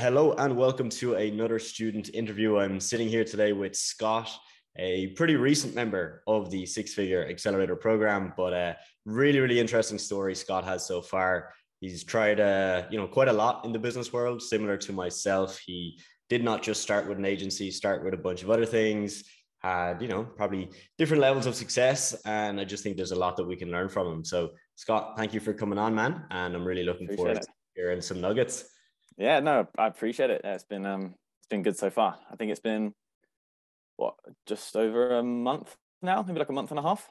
Hello and welcome to another student interview. I'm sitting here today with Scott, a pretty recent member of the Six Figure Accelerator program, but a really, really interesting story Scott has so far. He's tried, uh, you know, quite a lot in the business world, similar to myself. He did not just start with an agency, start with a bunch of other things. Had, you know, probably different levels of success, and I just think there's a lot that we can learn from him. So, Scott, thank you for coming on, man, and I'm really looking Appreciate forward it. to hearing some nuggets. Yeah, no, I appreciate it. It's been um, it's been good so far. I think it's been what just over a month now, maybe like a month and a half.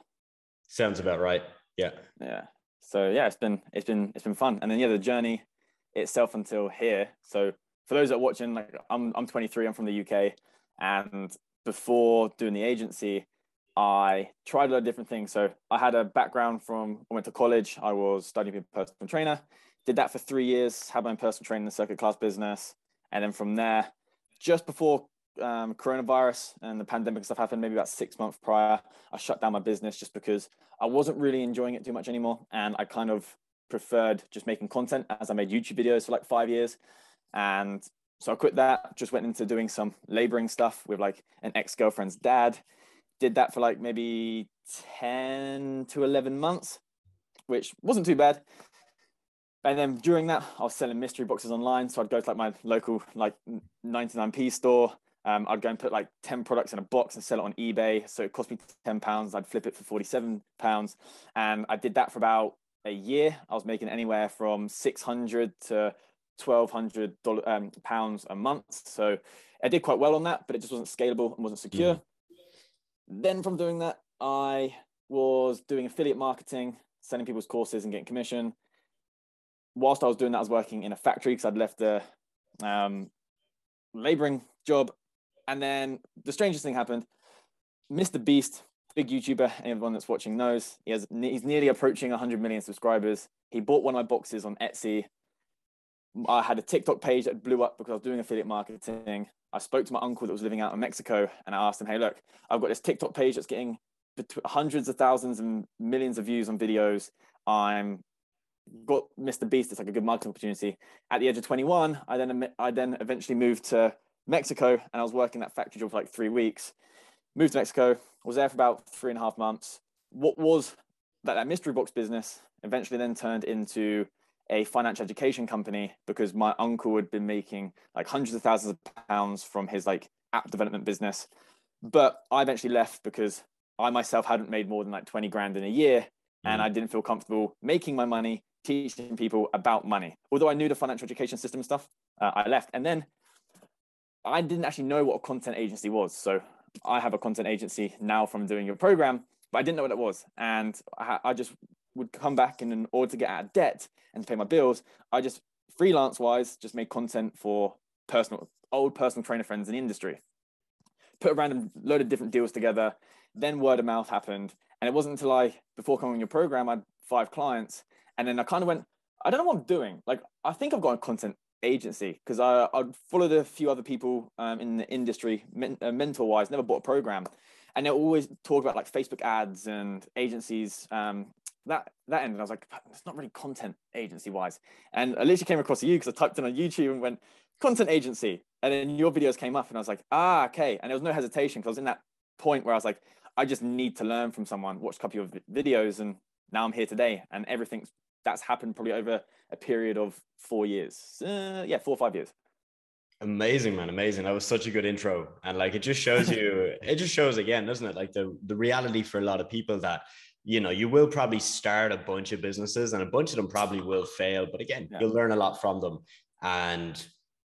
Sounds about right. Yeah. Yeah. So yeah, it's been it's been it's been fun, and then yeah, the journey itself until here. So for those that are watching, like I'm I'm 23, I'm from the UK, and before doing the agency, I tried a lot of different things. So I had a background from I went to college. I was studying to be a personal trainer did that for three years, had my own personal training circuit class business. And then from there, just before um, coronavirus and the pandemic stuff happened, maybe about six months prior, I shut down my business just because I wasn't really enjoying it too much anymore. And I kind of preferred just making content as I made YouTube videos for like five years. And so I quit that, just went into doing some laboring stuff with like an ex girlfriend's dad. Did that for like maybe 10 to 11 months, which wasn't too bad and then during that, I was selling mystery boxes online. So I'd go to like my local like 99p store. Um, I'd go and put like 10 products in a box and sell it on eBay. So it cost me 10 pounds. I'd flip it for 47 pounds. And I did that for about a year. I was making anywhere from 600 to 1200 um, pounds a month. So I did quite well on that, but it just wasn't scalable and wasn't secure. mm Then from doing that, I was doing affiliate marketing, selling people's courses and getting commission whilst I was doing that, I was working in a factory because I'd left the um, laboring job. And then the strangest thing happened. Mr. Beast, big YouTuber, anyone that's watching knows, he has he's nearly approaching 100 million subscribers. He bought one of my boxes on Etsy. I had a TikTok page that blew up because I was doing affiliate marketing. I spoke to my uncle that was living out in Mexico and I asked him, hey, look, I've got this TikTok page that's getting hundreds of thousands and millions of views on videos. I'm got Mr. Beast. It's like a good marketing opportunity. At the age of 21, I then I then eventually moved to Mexico, and I was working that factory job for like three weeks. Moved to Mexico, was there for about three and a half months. What was that, that mystery box business eventually then turned into a financial education company because my uncle had been making like hundreds of thousands of pounds from his like app development business. But I eventually left because I myself hadn't made more than like 20 grand in a year and mm. I didn't feel comfortable making my money teaching people about money. Although I knew the financial education system stuff, uh, I left. And then I didn't actually know what a content agency was. So I have a content agency now from doing your program, but I didn't know what it was. And I, I just would come back in order to get out of debt and pay my bills, I just freelance wise just made content for personal old personal trainer friends in the industry. Put a random load of different deals together. Then word of mouth happened. And it wasn't until I, before coming on your program, I had five clients and then I kind of went, I don't know what I'm doing. Like, I think I've got a content agency because I I followed a few other people um, in the industry, men, uh, mentor wise, never bought a program, and they always talk about like Facebook ads and agencies. Um, that that ended. I was like, it's not really content agency wise. And I literally came across you because I typed in on YouTube and went content agency, and then your videos came up, and I was like, ah, okay. And there was no hesitation because I was in that point where I was like, I just need to learn from someone. Watch a couple of videos, and now I'm here today, and everything's that's happened probably over a period of four years. Uh, yeah, four or five years. Amazing, man. Amazing. That was such a good intro. And like it just shows you, it just shows again, doesn't it? Like the, the reality for a lot of people that, you know, you will probably start a bunch of businesses and a bunch of them probably will fail. But again, yeah. you'll learn a lot from them. And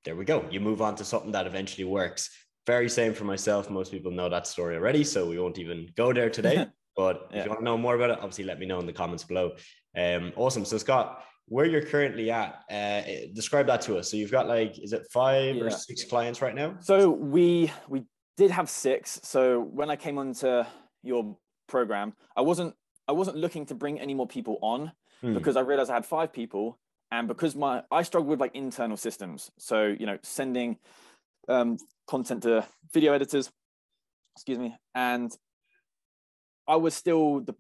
there we go. You move on to something that eventually works. Very same for myself. Most people know that story already. So we won't even go there today. But yeah. if you want to know more about it, obviously let me know in the comments below. Um, awesome. So Scott, where you're currently at, uh, describe that to us. So you've got like, is it five yeah. or six clients right now? So we we did have six. So when I came onto your program, I wasn't I wasn't looking to bring any more people on hmm. because I realized I had five people, and because my I struggle with like internal systems. So you know, sending um, content to video editors, excuse me, and I was still the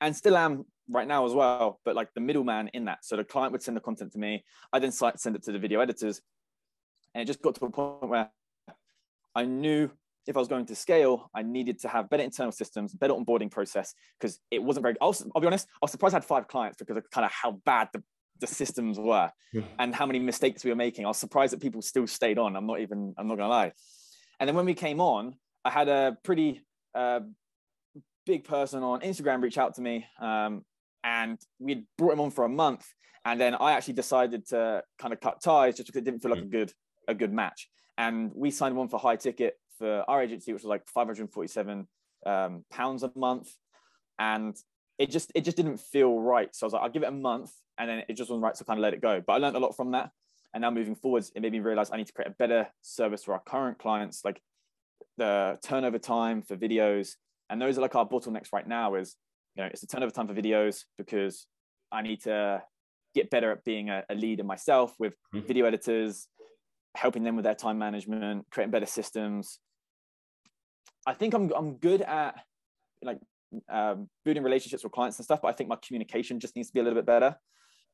and still am right now as well, but like the middleman in that. So the client would send the content to me. I then send it to the video editors. And it just got to a point where I knew if I was going to scale, I needed to have better internal systems, better onboarding process, because it wasn't very, I'll, I'll, be honest, I was surprised I had five clients because of kind of how bad the, the systems were yeah. and how many mistakes we were making. I was surprised that people still stayed on. I'm not even, I'm not gonna lie. And then when we came on, I had a pretty uh, big person on Instagram reach out to me um, and we'd brought him on for a month. And then I actually decided to kind of cut ties just because it didn't feel like a mm. good, a good match. And we signed one for high ticket for our agency, which was like 547 um, pounds a month. And it just it just didn't feel right. So I was like, I'll give it a month, and then it just wasn't right to kind of let it go. But I learned a lot from that. And now moving forwards, it made me realize I need to create a better service for our current clients, like the turnover time for videos. And those are like our bottlenecks right now is, you know, it's the turnover time for videos because I need to get better at being a, a leader myself with mm-hmm. video editors, helping them with their time management, creating better systems, I think I'm I'm good at like um, building relationships with clients and stuff, but I think my communication just needs to be a little bit better.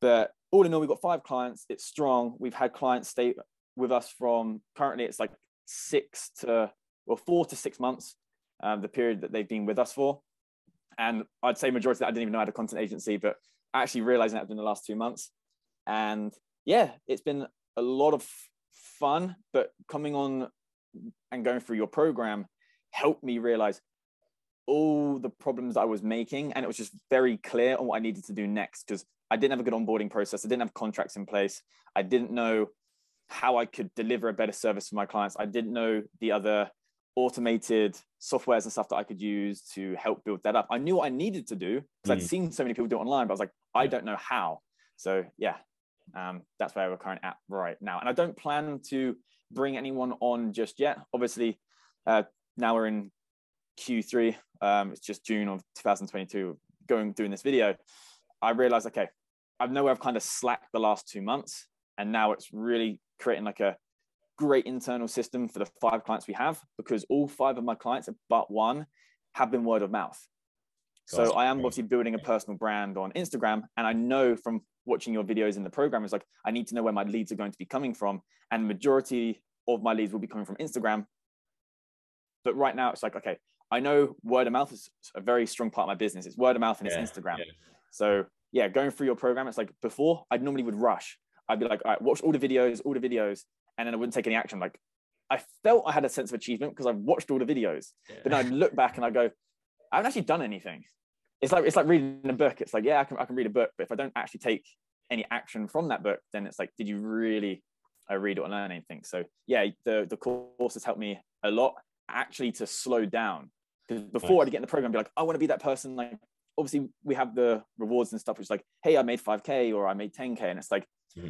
But all in all, we've got five clients. It's strong. We've had clients stay with us from currently it's like six to well four to six months, um, the period that they've been with us for. And I'd say majority that I didn't even know I had a content agency, but actually realizing that in the last two months. And yeah, it's been a lot of fun. But coming on and going through your program helped me realize all the problems I was making. And it was just very clear on what I needed to do next because I didn't have a good onboarding process. I didn't have contracts in place. I didn't know how I could deliver a better service for my clients. I didn't know the other automated softwares and stuff that I could use to help build that up. I knew what I needed to do because mm. I'd seen so many people do it online, but I was like, I don't know how. So yeah, um, that's where we're currently at right now. And I don't plan to bring anyone on just yet. Obviously, uh, now we're in Q3. Um, it's just June of 2022. Going doing this video, I realized okay, I know I've kind of slacked the last two months, and now it's really creating like a great internal system for the five clients we have because all five of my clients, but one, have been word of mouth. So I am obviously building a personal brand on Instagram, and I know from watching your videos in the program is like I need to know where my leads are going to be coming from, and the majority of my leads will be coming from Instagram but right now, it's like, okay, I know word of mouth is a very strong part of my business. It's word of mouth and yeah, it's Instagram. Yeah. So yeah, going through your program, it's like before I normally would rush. I'd be like, all right, watch all the videos, all the videos, and then I wouldn't take any action. Like I felt I had a sense of achievement because I've watched all the videos. Yeah. But I look back and I go, I haven't actually done anything. It's like it's like reading a book. It's like, yeah, I can I can read a book, but if I don't actually take any action from that book, then it's like, did you really uh, read or learn anything? So yeah, the the course has helped me a lot actually to slow down. Because before nice. I'd get in the program, I'd be like, I want to be that person. Like, obviously, we have the rewards and stuff, which is like, hey, I made 5K or I made 10K. And it's like, mm-hmm.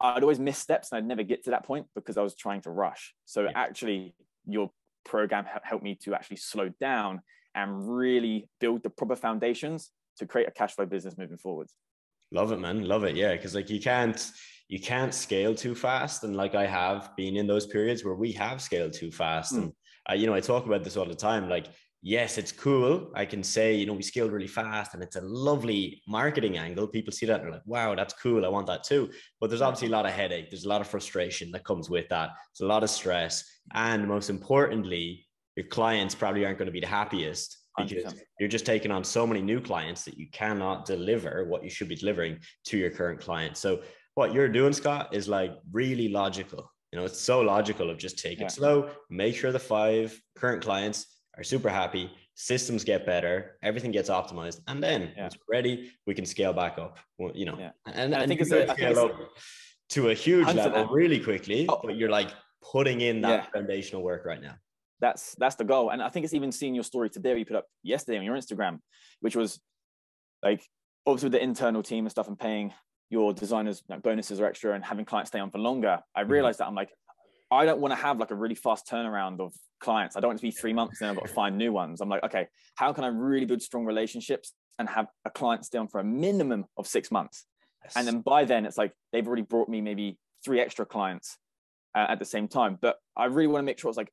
I'd always miss steps and I'd never get to that point because I was trying to rush. So yeah. actually, your program helped me to actually slow down and really build the proper foundations to create a cash flow business moving forward. Love it, man. Love it. Yeah. Cause like you can't, you can't scale too fast. And like I have been in those periods where we have scaled too fast. Mm. And uh, you know, I talk about this all the time. Like, yes, it's cool. I can say, you know, we scaled really fast and it's a lovely marketing angle. People see that and they're like, wow, that's cool. I want that too. But there's obviously a lot of headache. There's a lot of frustration that comes with that. It's a lot of stress. And most importantly, your clients probably aren't going to be the happiest because you're just taking on so many new clients that you cannot deliver what you should be delivering to your current clients. So what you're doing, Scott, is like really logical. You know, it's so logical of just take yeah. it slow, make sure the five current clients are super happy, systems get better, everything gets optimized, and then yeah. it's ready, we can scale back up. Well, you know, yeah. and, and, I think it's a, scale up to a huge level really quickly, oh. but you're like putting in that foundational work right now. That's that's the goal, and I think it's even seeing your story today. You put up yesterday on your Instagram, which was like obviously with the internal team and stuff, and paying your designers like bonuses are extra and having clients stay on for longer, I mm-hmm. realized that I'm like, I don't want to have like a really fast turnaround of clients. I don't want to be three months and I've got to find new ones. I'm like, okay, how can I really build strong relationships and have a client stay on for a minimum of six months? Yes. And then by then, it's like they've already brought me maybe three extra clients uh, at the same time. But I really want to make sure it's like,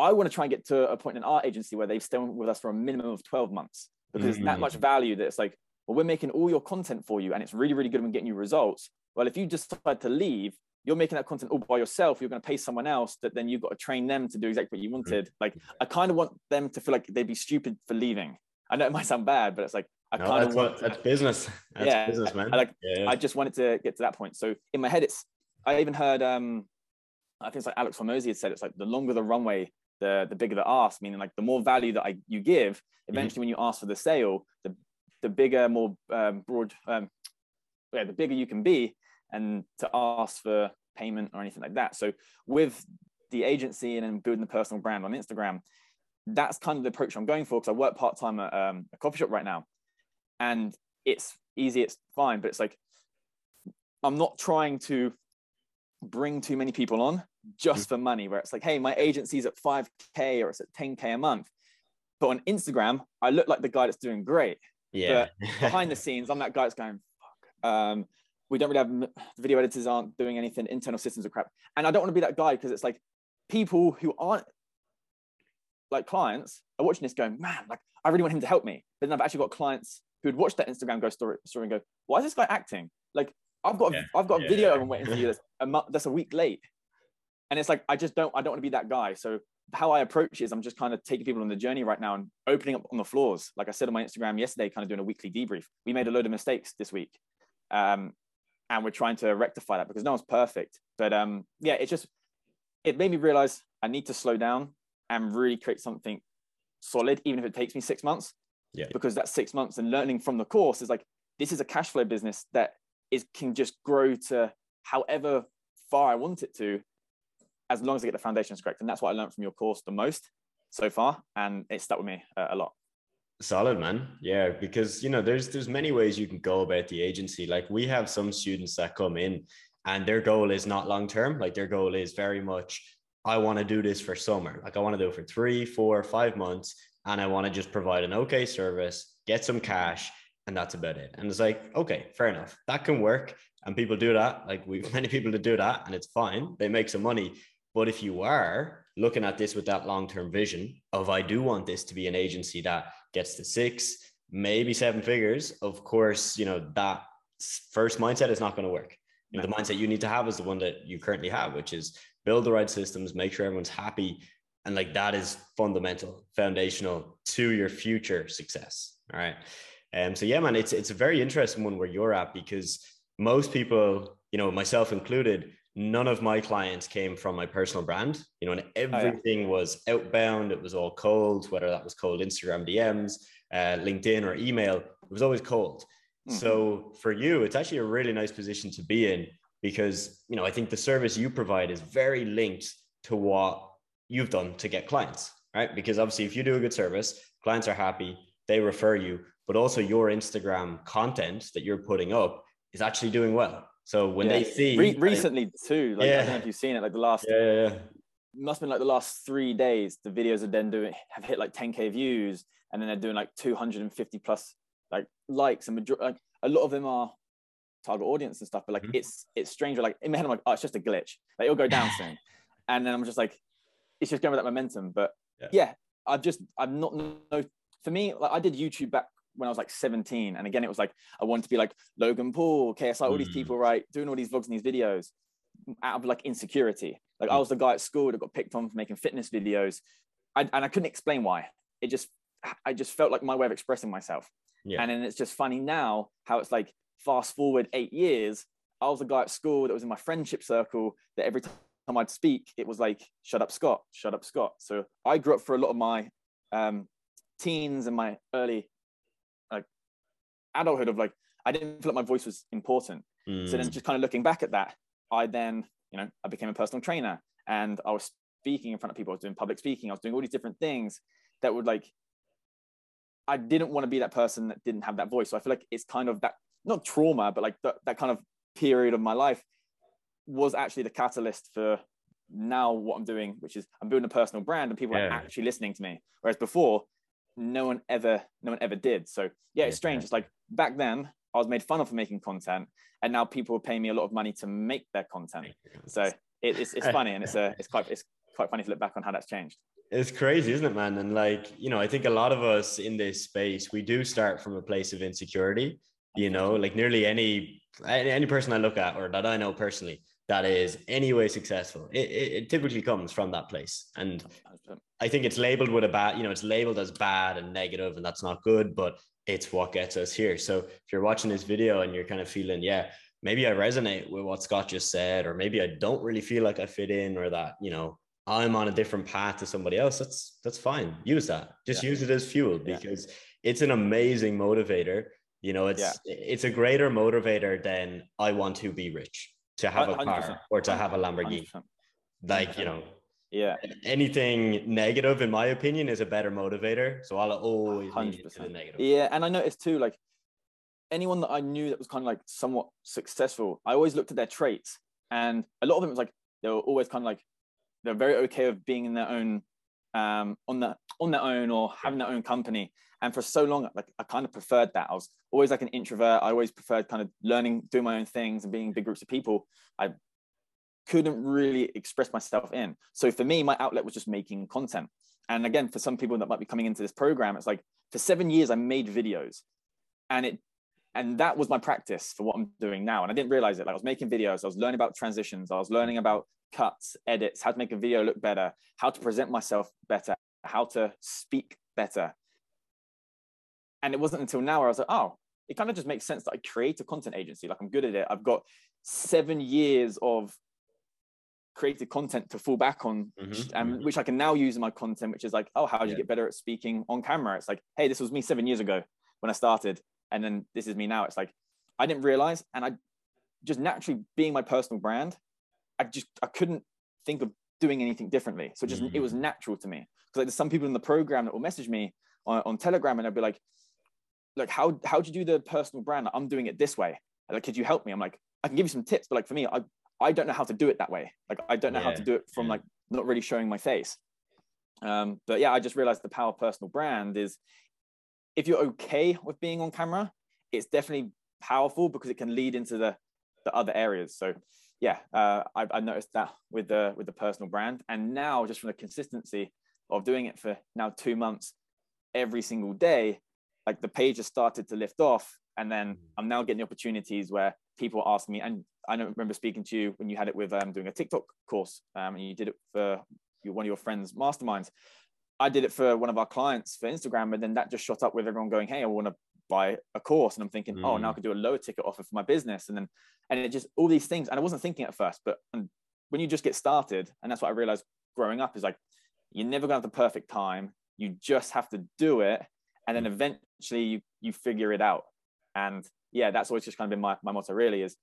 I want to try and get to a point in our agency where they've stayed with us for a minimum of 12 months because mm-hmm. that much value that it's like, well, we're making all your content for you and it's really, really good and getting you results. Well, if you decide to leave, you're making that content all by yourself. You're going to pay someone else that then you've got to train them to do exactly what you wanted. Like I kind of want them to feel like they'd be stupid for leaving. I know it might sound bad, but it's like I no, kind of want what, that's business. That's yeah, business, man. I, like yeah. I just wanted to get to that point. So in my head, it's I even heard um I think it's like Alex Hormozi had said it's like the longer the runway, the the bigger the ask, meaning like the more value that I you give, mm-hmm. eventually mm-hmm. when you ask for the sale, the the bigger, more um, broad, um, yeah, the bigger you can be, and to ask for payment or anything like that. So with the agency and then building the personal brand on Instagram, that's kind of the approach I'm going for because I work part time at um, a coffee shop right now, and it's easy, it's fine, but it's like I'm not trying to bring too many people on just for money. Where it's like, hey, my agency's at 5k or it's at 10k a month, but on Instagram, I look like the guy that's doing great. Yeah. But behind the scenes, I'm that guy that's going, fuck. Um, we don't really have the video editors aren't doing anything, internal systems are crap. And I don't want to be that guy because it's like people who aren't like clients are watching this going, man, like I really want him to help me. But then I've actually got clients who'd watch that Instagram go story, story and go, why is this guy acting? Like I've got, yeah. I've got a video I'm waiting for you that's a, month, that's a week late. And it's like, I just don't, I don't want to be that guy. So how I approach is I'm just kind of taking people on the journey right now and opening up on the flaws. Like I said on my Instagram yesterday, kind of doing a weekly debrief. We made a load of mistakes this week. Um, and we're trying to rectify that because no one's perfect. But um, yeah, it just, it made me realize I need to slow down and really create something solid, even if it takes me six months. Yeah. Because that six months and learning from the course is like, this is a cash flow business that is can just grow to however far I want it to as long as I get the foundations correct. And that's what I learned from your course the most so far. And it stuck with me uh, a lot. Solid, man. Yeah, because you know, there's there's many ways you can go about the agency. Like we have some students that come in and their goal is not long term. Like their goal is very much, I want to do this for summer. Like I want to do it for three, four, five months, and I want to just provide an okay service, get some cash, and that's about it. And it's like, okay, fair enough. That can work. And people do that. Like we've many people to do that, and it's fine. They make some money. But if you are looking at this with that long term vision of, I do want this to be an agency that gets to six, maybe seven figures, of course, you know, that first mindset is not going to work. You know, the mindset you need to have is the one that you currently have, which is build the right systems, make sure everyone's happy. And like that is fundamental, foundational to your future success. All right. Um, so yeah, man, it's it's a very interesting one where you're at because most people, you know, myself included, none of my clients came from my personal brand, you know, and everything oh, yeah. was outbound. It was all cold, whether that was cold Instagram DMs, uh, LinkedIn, or email. It was always cold. Mm-hmm. So for you, it's actually a really nice position to be in because, you know, I think the service you provide is very linked to what you've done to get clients, right? Because obviously, if you do a good service, clients are happy, they refer you, but also your Instagram content that you're putting up is actually doing well so when yeah. they see Re- recently too, like yeah. I don't know if you've seen it, like the last yeah, yeah, must have been like the last three days, the videos are then doing have hit like 10k views, and then they're doing like 250 plus like likes, and major- like a lot of them are target audience and stuff. But like mm-hmm. it's it's strange. Like in my head, I'm like, oh, it's just a glitch. Like it'll go down soon, and then I'm just like, it's just going with that momentum. But yeah, yeah I've just I'm not no. For me, like I did YouTube back when I was like 17. And again, it was like, I wanted to be like Logan Paul, KSI, all mm. these people, right? Doing all these vlogs and these videos out of like insecurity. Like mm. I was the guy at school that got picked on for making fitness videos. I, and I couldn't explain why. It just, I just felt like my way of expressing myself. Yeah. And then it's just funny now how it's like fast forward eight years. I was the guy at school that was in my friendship circle that every time I'd speak, it was like, shut up, Scott, shut up, Scott. So I grew up for a lot of my um, teens and my early adulthood of like I didn't feel like my voice was important. Mm. So then mm. just kind of looking back at that, I then, you know, I became a personal trainer and I was speaking in front of people. I was doing public speaking. I was doing all these different things that would like, I didn't want to be that person that didn't have that voice. So I feel like it's kind of that, not trauma, but like that, that kind of period of my life was actually the catalyst for now what I'm doing, which is I'm building a personal brand and people yeah. are actually listening to me. Whereas before, no one ever no one ever did. So yeah it's strange. it's like back then i was made fun of for making content and now people are paying me a lot of money to make their content. So it, it's, it's funny and it's a it's quite it's quite funny to look back on how that's changed. It's crazy isn't it man? And like you know i think a lot of us in this space we do start from a place of insecurity you know? Like nearly any any person i look at or that i know personally that is anyway successful. It, it, it, typically comes from that place. And I think it's labeled with a bad, you know, it's labeled as bad and negative, and that's not good, but it's what gets us here. So if you're watching this video and you're kind of feeling, yeah, maybe I resonate with what Scott just said, or maybe I don't really feel like I fit in, or that, you know, I'm on a different path to somebody else, that's that's fine. Use that. Just yeah. use it as fuel because yeah. it's an amazing motivator. You know, it's yeah. it's a greater motivator than I want to be rich to have a car or to have a Lamborghini. 100%. Like, you know, yeah. Anything negative, in my opinion, is a better motivator. So I'll always lean to the negative. Yeah. And I noticed too, like anyone that I knew that was kind of like somewhat successful, I always looked at their traits. And a lot of them was like they were always kind of like they're very okay with being in their own um on the on their own or having their own company. And for so long like i kind of preferred that. I was always like an introvert. I always preferred kind of learning doing my own things and being in big groups of people. I couldn't really express myself in. So for me my outlet was just making content. And again for some people that might be coming into this program it's like for seven years i made videos. And it and that was my practice for what i'm doing now and i didn't realize it like i was making videos i was learning about transitions i was learning about cuts edits how to make a video look better how to present myself better how to speak better and it wasn't until now where I was like, oh, it kind of just makes sense that I create a content agency. Like I'm good at it. I've got seven years of created content to fall back on, mm-hmm. um, which I can now use in my content, which is like, oh, how do you get better at speaking on camera? It's like, hey, this was me seven years ago when I started. And then this is me now. It's like, I didn't realize. And I just naturally being my personal brand, I just, I couldn't think of doing anything differently. So just, mm-hmm. it was mm. natural to me. Because like there's some people in the program that will message me on, on Telegram and I'll be like, like how how do you do the personal brand i'm doing it this way like could you help me i'm like i can give you some tips but like for me i i don't know how to do it that way like i don't know yeah. how to do it from like not really showing my face um but yeah i just realized the power of personal brand is if you're okay with being on camera it's definitely powerful because it can lead into the the other areas. So yeah uh, I, I noticed that with the with the personal brand. And now just from the consistency of doing it for now two months every single day like the page has started to lift off. And then mm. i'm now getting the opportunities where people ask me and i remember speaking to you when you had it with um, doing a tiktok course um, and you did it for one of your friends masterminds i did it for one of our clients for instagram and then that just shot up with everyone going hey i want to buy a course and i'm thinking mm. oh now i mm. could do a lower ticket offer for my business and then and it just all these things and i wasn't thinking at first but when you just get started and that's what i realized growing up is like you're never going to have the perfect time you just have to do it and then mm. eventually you you figure it out and yeah that's always just kind of been my, my motto really is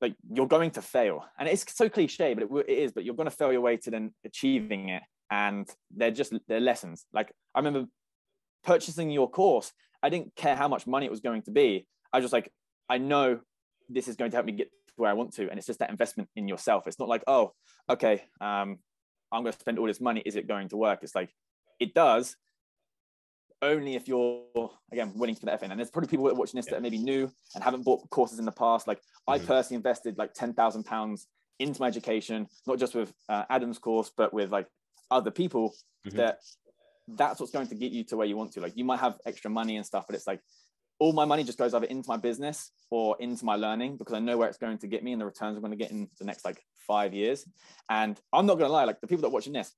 like you're going to fail and it's so cliche but it, it is but you're going to fail your way to then achieving it and they're just they're lessons like i remember purchasing your course i didn't care how much money it was going to be i was just like i know this is going to help me get to where i want to and it's just that investment in yourself it's not like oh okay um i'm going to spend all this money is it going to work it's like it does only if you're again willing to put that effort in. And there's probably people watching this yeah. that are maybe new and haven't bought courses in the past. Like mm-hmm. I personally invested like ten thousand pounds into my education, not just with uh, Adam's course, but with like other people. Mm-hmm. That that's what's going to get you to where you want to. Like you might have extra money and stuff, but it's like all my money just goes either into my business or into my learning because I know where it's going to get me and the returns I'm going to get in the next like five years. And I'm not going to lie, like the people that are watching this,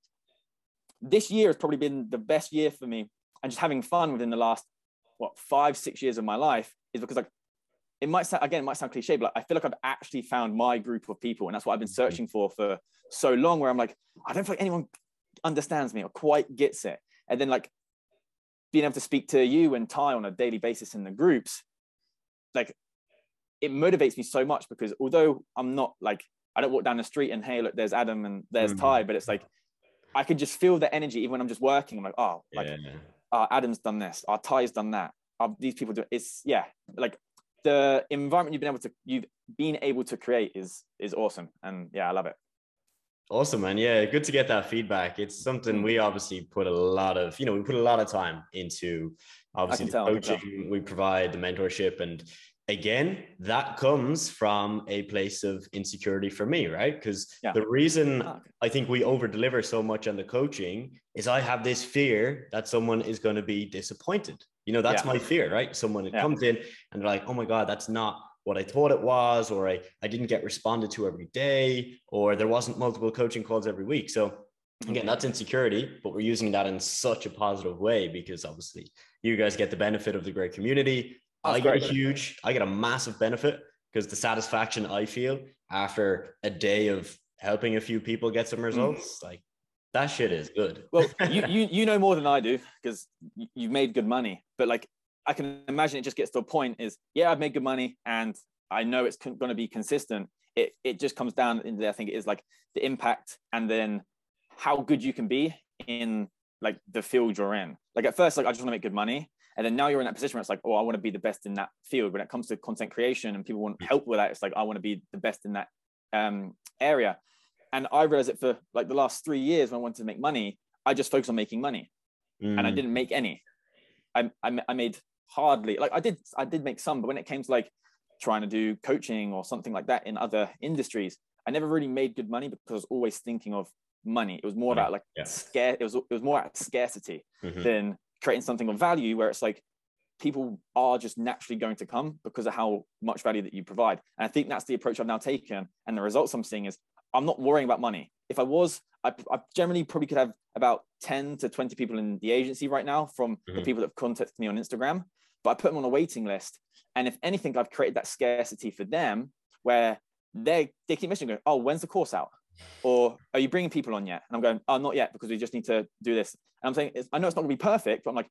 this year has probably been the best year for me and just having fun within the last what five six years of my life is because like it might sound again it might sound cliche but like, i feel like i've actually found my group of people and that's what i've been mm-hmm. searching for for so long where i'm like i don't feel like anyone understands me or quite gets it and then like being able to speak to you and ty on a daily basis in the groups like it motivates me so much because although i'm not like i don't walk down the street and hey look there's adam and there's mm-hmm. ty but it's like i can just feel the energy even when i'm just working i'm like oh like yeah uh, Adam's done this, our Ty's done that. These people do it. it's yeah, like the environment you've been able to you've been able to create is is awesome, and yeah, I love it. Awesome, man. Yeah, good to get that feedback. It's something we obviously put a lot of, you know, we put a lot of time into obviously tell, coaching we provide, the mentorship, and again, that comes from a place of insecurity for me, right? Because yeah. the reason oh, okay. I think we over deliver so much on the coaching is I have this fear that someone is going to be disappointed. You know, that's yeah. my fear, right? Someone yeah. comes in and they're like, oh my God, that's not what I thought it was, or I, I didn't get responded to every day, or there wasn't multiple coaching calls every week. So again, mm-hmm. that's insecurity, but we're using that in such a positive way because obviously you guys get the benefit of the great community. That's I get a huge, I get a massive benefit because the satisfaction I feel after a day of helping a few people get some mm. results, mm. like that shit is good. well, you, you you know more than I do because you've made good money. But like I can imagine it just gets to a point is yeah, I've made good money and I know it's con- going to be consistent. It it just comes down into I think it is like the impact and then how good you can be in like the field you're in. Like at first, like I just want to make good money. And then now you're in that position where it's like, oh, I want to be the best in that field. When it comes to content creation and people want help with that, it's like I want to be the best in that um, area. And I realized it for like the last three years when I wanted to make money, I just focused on making money, mm. and I mm. didn't make any. I, I I made hardly like I did I did make some, but when it came to like trying to do coaching or something like that in other industries, I never really made good money because I was always thinking of money. It was more about like yeah. scare. It was it was more at scarcity mm-hmm. than creating something of value where it's like people are just naturally going to come because of how much value that you provide. And I think that's the approach I've now taken. And the results I'm seeing is I'm not worrying about money. If I was, I, I generally probably could have about 10 to 20 people in the agency right now from mm-hmm. the people that have contacted me on Instagram, but I put them on a waiting list. And if anything, I've created that scarcity for them where they they keep messaging going, oh, when's the course out? Or are you bringing people on yet? And I'm going, oh, not yet, because we just need to do this. And I'm saying, I know it's not gonna be perfect, but I'm like,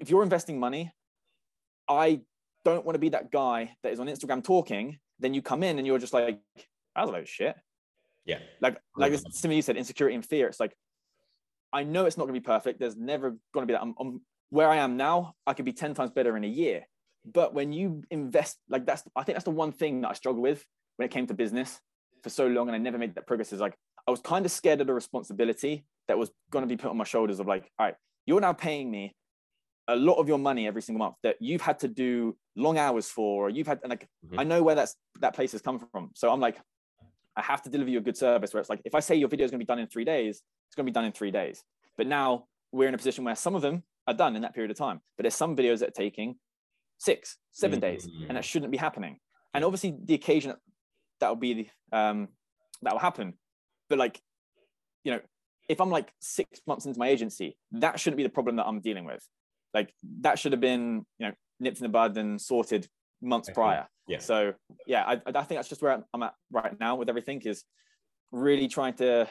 if you're investing money, I don't want to be that guy that is on Instagram talking. Then you come in and you're just like, a load of shit. Yeah. Like, like to me, you said insecurity and fear. It's like, I know it's not going to be perfect. There's never going to be that. I'm, I'm where I am now. I could be 10 times better in a year. But when you invest, like that's, I think that's the one thing that I struggled with when it came to business for so long. And I never made that progress is like, I was kind of scared of the responsibility that was going to be put on my shoulders of like, all right, you're now paying me a lot of your money every single month that you've had to do long hours for, or you've had, and like, mm-hmm. I know where that's, that place has come from. So I'm like, I have to deliver you a good service where it's like, if I say your video is going to be done in three days, it's going to be done in three days. But now we're in a position where some of them are done in that period of time. But there's some videos that are taking six, 7 mm-hmm. days, and that shouldn't be happening. And obviously, the occasion that will be the, um, that will happen. But like, you know, if I'm like six months into my agency, that shouldn't be the problem that I'm dealing with. Like that should have been, you know, nipped in the bud and sorted months prior. Yeah. So yeah, I, I think that's just where I'm at right now with everything is really trying to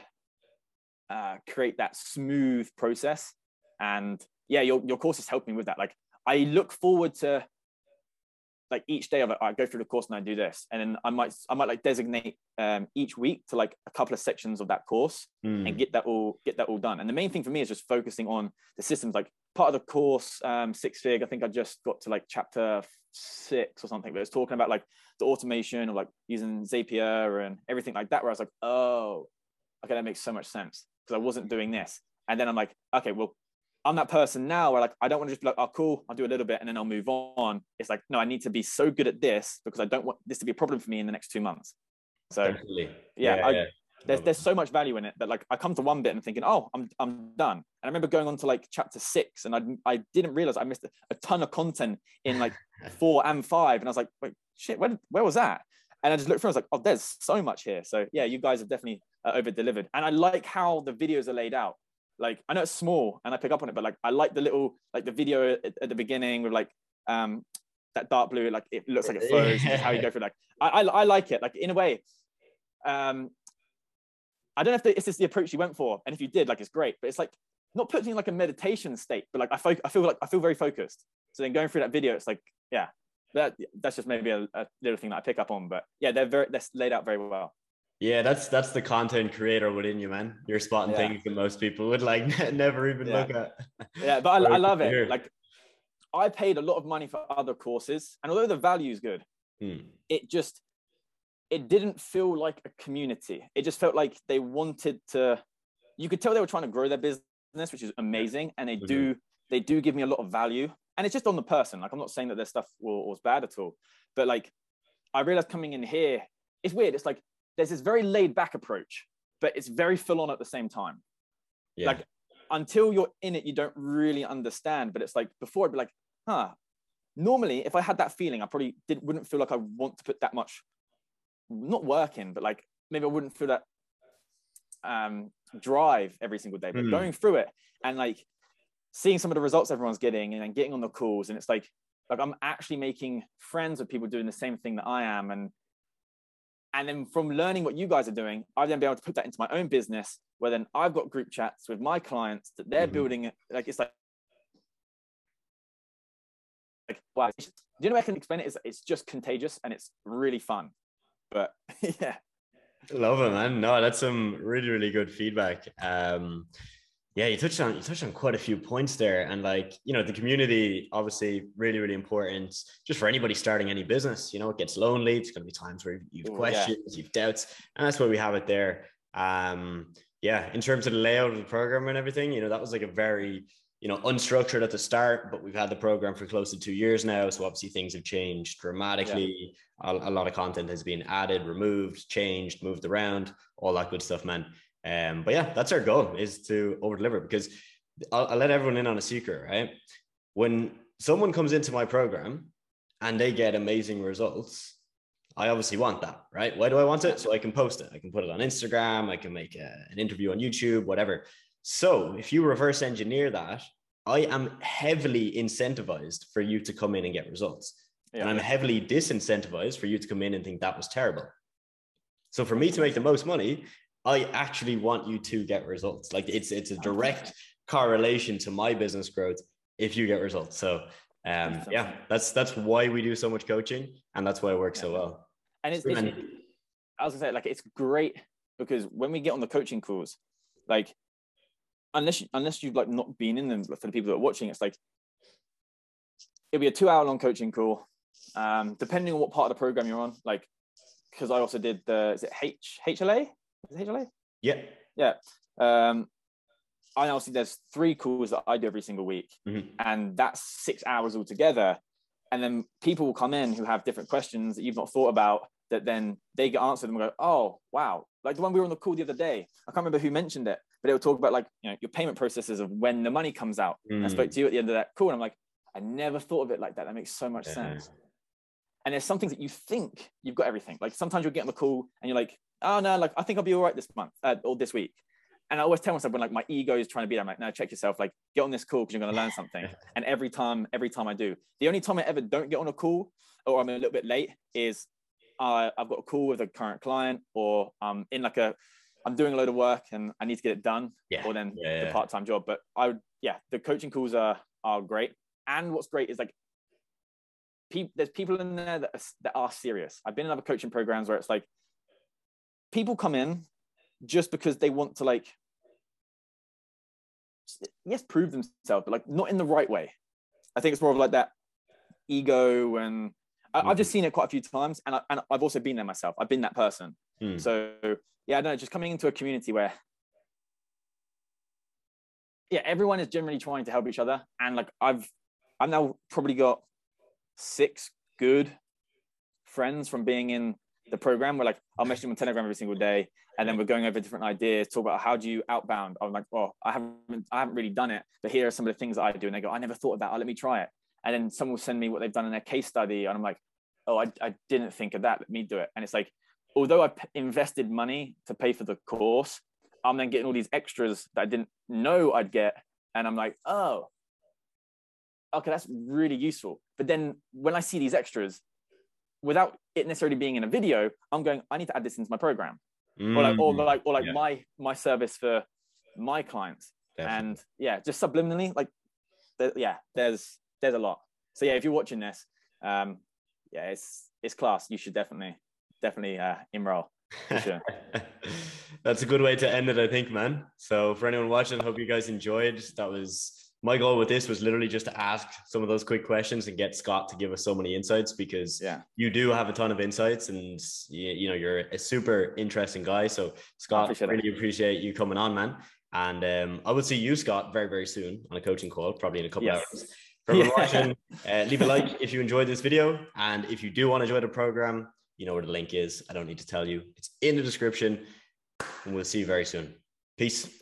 uh, create that smooth process. And yeah, your, your course is helping with that. Like I look forward to like each day of it, I go through the course and I do this, and then I might I might like designate um, each week to like a couple of sections of that course mm. and get that all get that all done. And the main thing for me is just focusing on the systems. Like part of the course, um, Six Fig, I think I just got to like chapter six or something, but it's talking about like the automation or like using Zapier and everything like that. Where I was like, oh, okay, that makes so much sense because I wasn't doing this. And then I'm like, okay, well, I'm that person now where like I don't want to just be like, oh cool, I'll do a little bit and then I'll move on. It's like, no, I need to be so good at this because I don't want this to be a problem for me in the next two months. So yeah, yeah, I, yeah, there's there's so much value in it that like I come to one bit and I'm thinking, oh, I'm I'm done. And I remember going on to like chapter six and I I didn't realize I missed a ton of content in like four and five. And I was like, wait, shit, where where was that? And I just looked through, I was like, oh, there's so much here. So yeah, you guys have definitely uh, over delivered. And I like how the videos are laid out like I know it's small and I pick up on it, but like I like the little like the video at, at the beginning with like um that dark blue, like it looks like it flows. how you go through like I, I, I like it. Like in a way, um, I don't know if the, this the approach you went for, and if you did, like it's great. But it's like not putting in like a meditation state, but like I, fo- I feel like I feel very focused. So then going through that video, it's like yeah, that that's just maybe a, a little thing that I pick up on. But yeah, they're very they're laid out very well. Yeah, that's that's the content creator within you, man. You're spotting yeah. things that most people would like never even yeah. look at. yeah, but I, I love it. Like, I paid a lot of money for other courses, and although the value is good, hmm. it just it didn't feel like a community. It just felt like they wanted to. You could tell they were trying to grow their business, which is amazing, and they mm-hmm. do they do give me a lot of value. And it's just on the person. Like I'm not saying that their stuff was bad at all, but like I realized coming in here, it's weird. It's like there's this very laid back approach, but it's very full on at the same time. Yeah. Like until you're in it, you don't really understand. But it's like before I'd be like, huh, normally if I had that feeling, I probably didn't wouldn't feel like I want to put that much, not work in, but like maybe I wouldn't feel that um, drive every single day. But mm. going through it and like seeing some of the results everyone's getting and then getting on the calls, and it's like like I'm actually making friends with people doing the same thing that I am, and and then from learning what you guys are doing, I've then been able to put that into my own business, where then I've got group chats with my clients that they're mm-hmm. building. Like it's like like wow. Do you know I can explain it? It's, it's just contagious and it's really fun. But yeah. Love it, man. No, that's some really, really good feedback. Um, yeah, you touched on you touched on quite a few points there, and like you know, the community obviously really, really important just for anybody starting any business. You know, it gets lonely. It's going to be times where you've questions, yeah. you've doubts, and that's why we have it there. Um, yeah, in terms of the layout of the program and everything, you know, that was like a very you know, unstructured at the start, but we've had the program for close to two years now. So obviously things have changed dramatically. Yeah. A, a, lot of content has been added, removed, changed, moved around, all that good stuff, man. Um, but yeah, that's our goal is to over deliver because I'll, I'll let everyone in on a secret, right? When someone comes into my program and they get amazing results, I obviously want that, right? Why do I want it? So I can post it. I can put it on Instagram. I can make a, an interview on YouTube, whatever. So if you reverse engineer that, I am heavily incentivized for you to come in and get results. Yeah. And I'm heavily disincentivized for you to come in and think that was terrible. So for me to make the most money, I actually want you to get results. Like it's it's a direct correlation to my business growth if you get results. So um yeah, that's that's why we do so much coaching and that's why it works so well. And it's, it's I was gonna say like it's great because when we get on the coaching calls, like unless you, unless you've like not been in them for the people that are watching, it's like it'll be a two hour long coaching call. Um, depending on what part of the program you're on, like because I also did the is it H HLA? Is it HLA? Yeah. Yeah. Um, I obviously there's three calls that I do every single week, mm-hmm. and that's six hours altogether. And then people will come in who have different questions that you've not thought about. That then they get answered and go, "Oh, wow!" Like the one we were on the call the other day. I can't remember who mentioned it, but they will talk about like you know your payment processes of when the money comes out. Mm. I spoke to you at the end of that call, and I'm like, I never thought of it like that. That makes so much yeah. sense. And there's some things that you think you've got everything. Like sometimes you'll get on the call and you're like, oh no, like I think I'll be all right this month uh, or this week. And I always tell myself when like my ego is trying to be there, I'm like, no, check yourself. Like get on this call because you're going to learn something. and every time, every time I do, the only time I ever don't get on a call or I'm a little bit late is uh, I've got a call with a current client or I'm in like a I'm doing a load of work and I need to get it done. Yeah. Or then yeah, the yeah. part-time job. But I would, yeah, the coaching calls are are great. And what's great is like people there's people in there that are, that are serious. I've been in other coaching programs where it's like people come in just because they want to like yes prove themselves, but like not in the right way. I think it's more of like that ego and I, have just mm-hmm. seen it quite a few times, and, I, and I've also been there myself. I've been that person. Mm. So yeah, no, just coming into a community where yeah, everyone is generally trying to help each other, and like I've I've now probably got six good friends from being in the program. We're like I'll message them on Telegram every single day, and then we're going over different ideas, talk about how do you outbound. I'm like, oh, I haven't I haven't really done it, but here are some of the things that I do, and they go, I never thought about. It. let me try it and then someone will send me what they've done in their case study and i'm like oh I, I didn't think of that let me do it and it's like although i invested money to pay for the course i'm then getting all these extras that i didn't know i'd get and i'm like oh okay that's really useful but then when i see these extras without it necessarily being in a video i'm going i need to add this into my program mm. or like or mm. like or like yeah. my my service for my clients Definitely. and yeah just subliminally like yeah there's there's a lot. So yeah, if you're watching this, um, yeah, it's it's class. You should definitely definitely uh, enroll. Sure. That's a good way to end it, I think, man. So for anyone watching, I hope you guys enjoyed. That was my goal with this was literally just to ask some of those quick questions and get Scott to give us so many insights because yeah. you do have a ton of insights and you, you know you're a super interesting guy. So Scott, appreciate really it. appreciate you coming on, man. And um, I will see you, Scott, very very soon on a coaching call, probably in a couple yes. hours. For yeah. watching, uh, leave a like if you enjoyed this video. And if you do want to join the program, you know where the link is. I don't need to tell you. It's in the description. And we'll see you very soon. Peace.